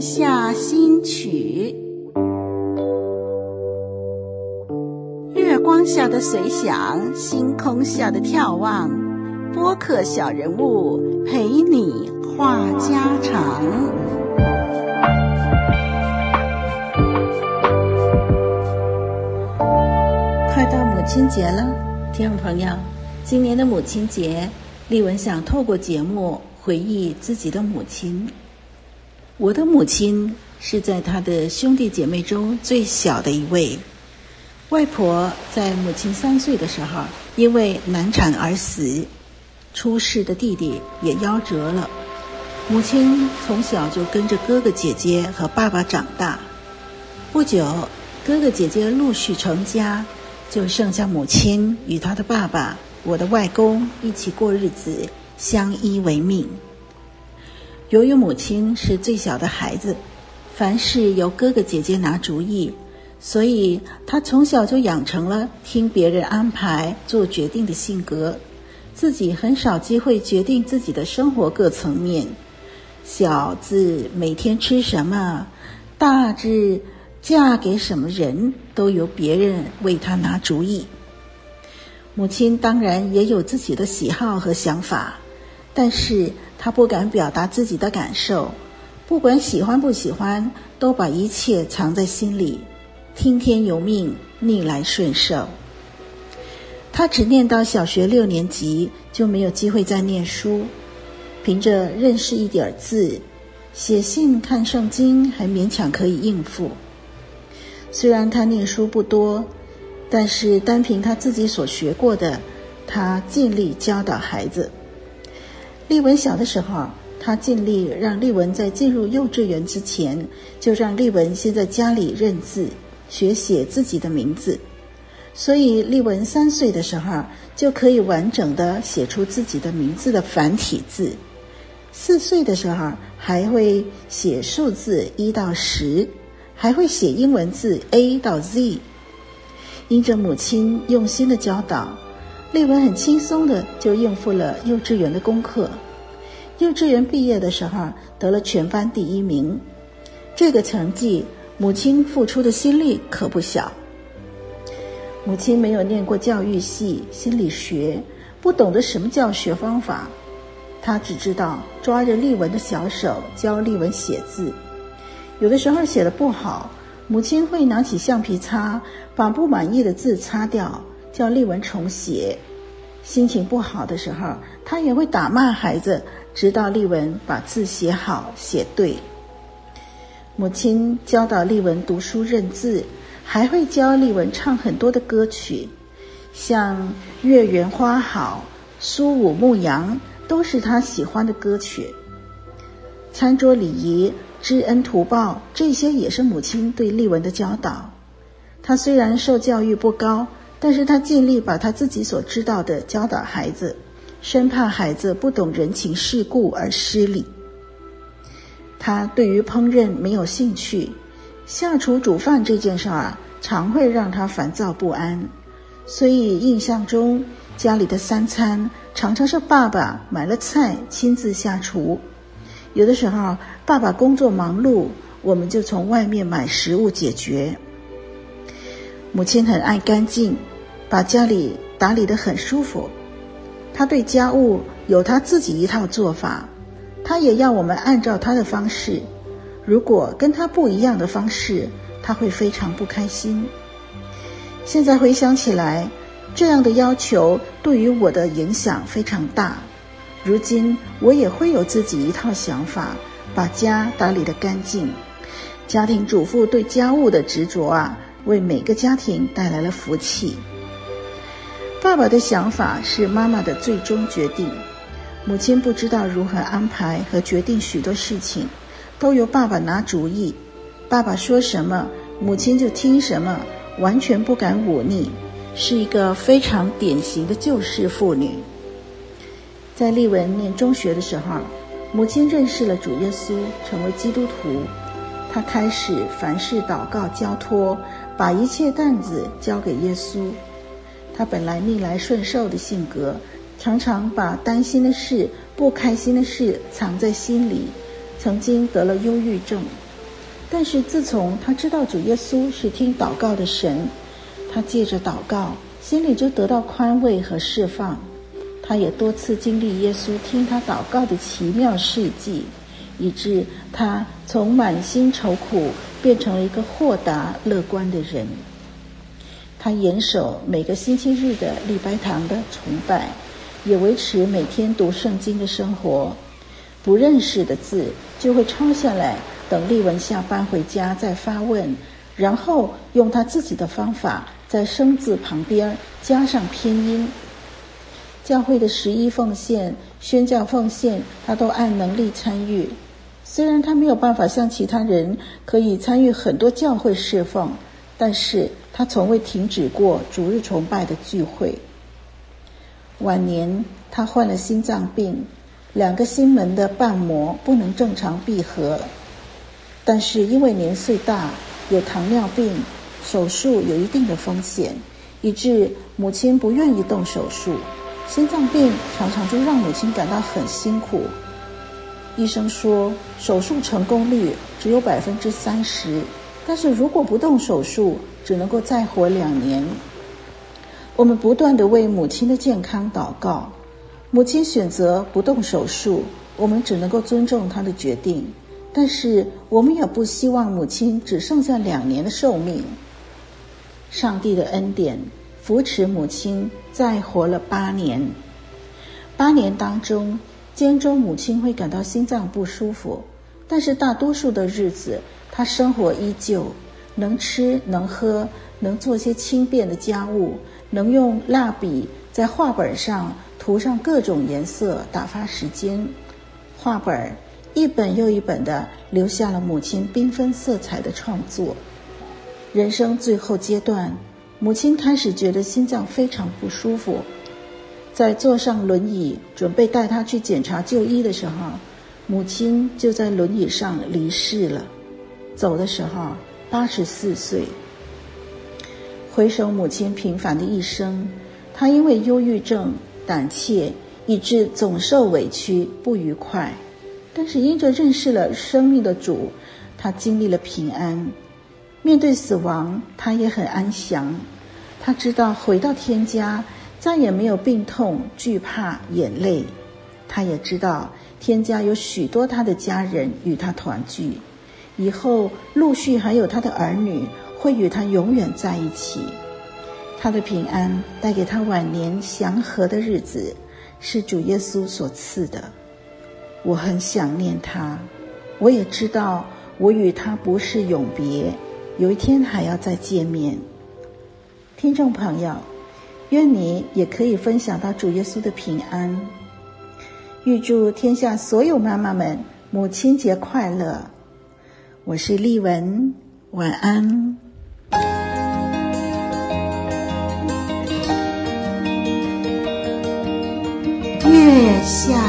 下新曲，月光下的随想，星空下的眺望，播客小人物陪你话家常。快到母亲节了，听众朋友，今年的母亲节，丽文想透过节目回忆自己的母亲。我的母亲是在她的兄弟姐妹中最小的一位。外婆在母亲三岁的时候因为难产而死，出世的弟弟也夭折了。母亲从小就跟着哥哥姐姐和爸爸长大。不久，哥哥姐姐陆续成家，就剩下母亲与她的爸爸，我的外公一起过日子，相依为命。由于母亲是最小的孩子，凡事由哥哥姐姐拿主意，所以她从小就养成了听别人安排做决定的性格，自己很少机会决定自己的生活各层面，小至每天吃什么，大至嫁给什么人，都由别人为她拿主意。母亲当然也有自己的喜好和想法，但是，他不敢表达自己的感受，不管喜欢不喜欢，都把一切藏在心里，听天由命，逆来顺受。他只念到小学六年级，就没有机会再念书。凭着认识一点字，写信、看圣经，还勉强可以应付。虽然他念书不多，但是单凭他自己所学过的，他尽力教导孩子。丽文小的时候，他尽力让丽文在进入幼稚园之前，就让丽文先在家里认字，学写自己的名字。所以丽文三岁的时候，就可以完整的写出自己的名字的繁体字。四岁的时候，还会写数字一到十，还会写英文字 A 到 Z。因着母亲用心的教导。丽文很轻松的就应付了幼稚园的功课，幼稚园毕业的时候得了全班第一名，这个成绩母亲付出的心力可不小。母亲没有念过教育系、心理学，不懂得什么教学方法，她只知道抓着丽文的小手教丽文写字，有的时候写得不好，母亲会拿起橡皮擦把不满意的字擦掉。叫丽文重写，心情不好的时候，他也会打骂孩子，直到丽文把字写好写对。母亲教导丽文读书认字，还会教丽文唱很多的歌曲，像《月圆花好》《苏武牧羊》，都是他喜欢的歌曲。餐桌礼仪、知恩图报，这些也是母亲对丽文的教导。他虽然受教育不高。但是他尽力把他自己所知道的教导孩子，生怕孩子不懂人情世故而失礼。他对于烹饪没有兴趣，下厨煮饭这件事儿常会让他烦躁不安。所以印象中家里的三餐常常是爸爸买了菜亲自下厨，有的时候爸爸工作忙碌，我们就从外面买食物解决。母亲很爱干净，把家里打理得很舒服。他对家务有他自己一套做法，他也要我们按照他的方式。如果跟他不一样的方式，他会非常不开心。现在回想起来，这样的要求对于我的影响非常大。如今我也会有自己一套想法，把家打理得干净。家庭主妇对家务的执着啊！为每个家庭带来了福气。爸爸的想法是妈妈的最终决定，母亲不知道如何安排和决定许多事情，都由爸爸拿主意。爸爸说什么，母亲就听什么，完全不敢忤逆，是一个非常典型的旧式妇女。在丽文念中学的时候，母亲认识了主耶稣，成为基督徒。她开始凡事祷告交托。把一切担子交给耶稣。他本来逆来顺受的性格，常常把担心的事、不开心的事藏在心里，曾经得了忧郁症。但是自从他知道主耶稣是听祷告的神，他借着祷告，心里就得到宽慰和释放。他也多次经历耶稣听他祷告的奇妙事迹，以致他从满心愁苦变成了一个豁达乐观的人。他严守每个星期日的礼拜堂的崇拜，也维持每天读圣经的生活。不认识的字就会抄下来，等丽文下班回家再发问，然后用他自己的方法在生字旁边加上拼音。教会的十一奉献、宣教奉献，他都按能力参与。虽然他没有办法像其他人可以参与很多教会侍奉，但是他从未停止过逐日崇拜的聚会。晚年，他患了心脏病。两个心门的瓣膜不能正常闭合，但是因为年岁大，有糖尿病，手术有一定的风险，以致母亲不愿意动手术。心脏病常常就让母亲感到很辛苦。医生说手术成功率只有百分之三十，但是如果不动手术，只能够再活两年。我们不断的为母亲的健康祷告。母亲选择不动手术，我们只能够尊重她的决定。但是，我们也不希望母亲只剩下两年的寿命。上帝的恩典扶持母亲再活了八年。八年当中，间中母亲会感到心脏不舒服，但是大多数的日子，她生活依旧，能吃能喝，能做些轻便的家务，能用蜡笔在画本上。涂上各种颜色，打发时间。画本一本又一本的留下了母亲缤纷色彩的创作。人生最后阶段，母亲开始觉得心脏非常不舒服，在坐上轮椅准备带她去检查就医的时候，母亲就在轮椅上离世了。走的时候八十四岁。回首母亲平凡的一生，她因为忧郁症。胆怯，以致总受委屈、不愉快。但是因着认识了生命的主，他经历了平安。面对死亡，他也很安详。他知道回到天家，再也没有病痛、惧怕、眼泪。他也知道天家有许多他的家人与他团聚，以后陆续还有他的儿女会与他永远在一起。他的平安带给他晚年祥和的日子，是主耶稣所赐的。我很想念他，我也知道我与他不是永别，有一天还要再见面。听众朋友，愿你也可以分享到主耶稣的平安。预祝天下所有妈妈们母亲节快乐！我是丽文，晚安。月下。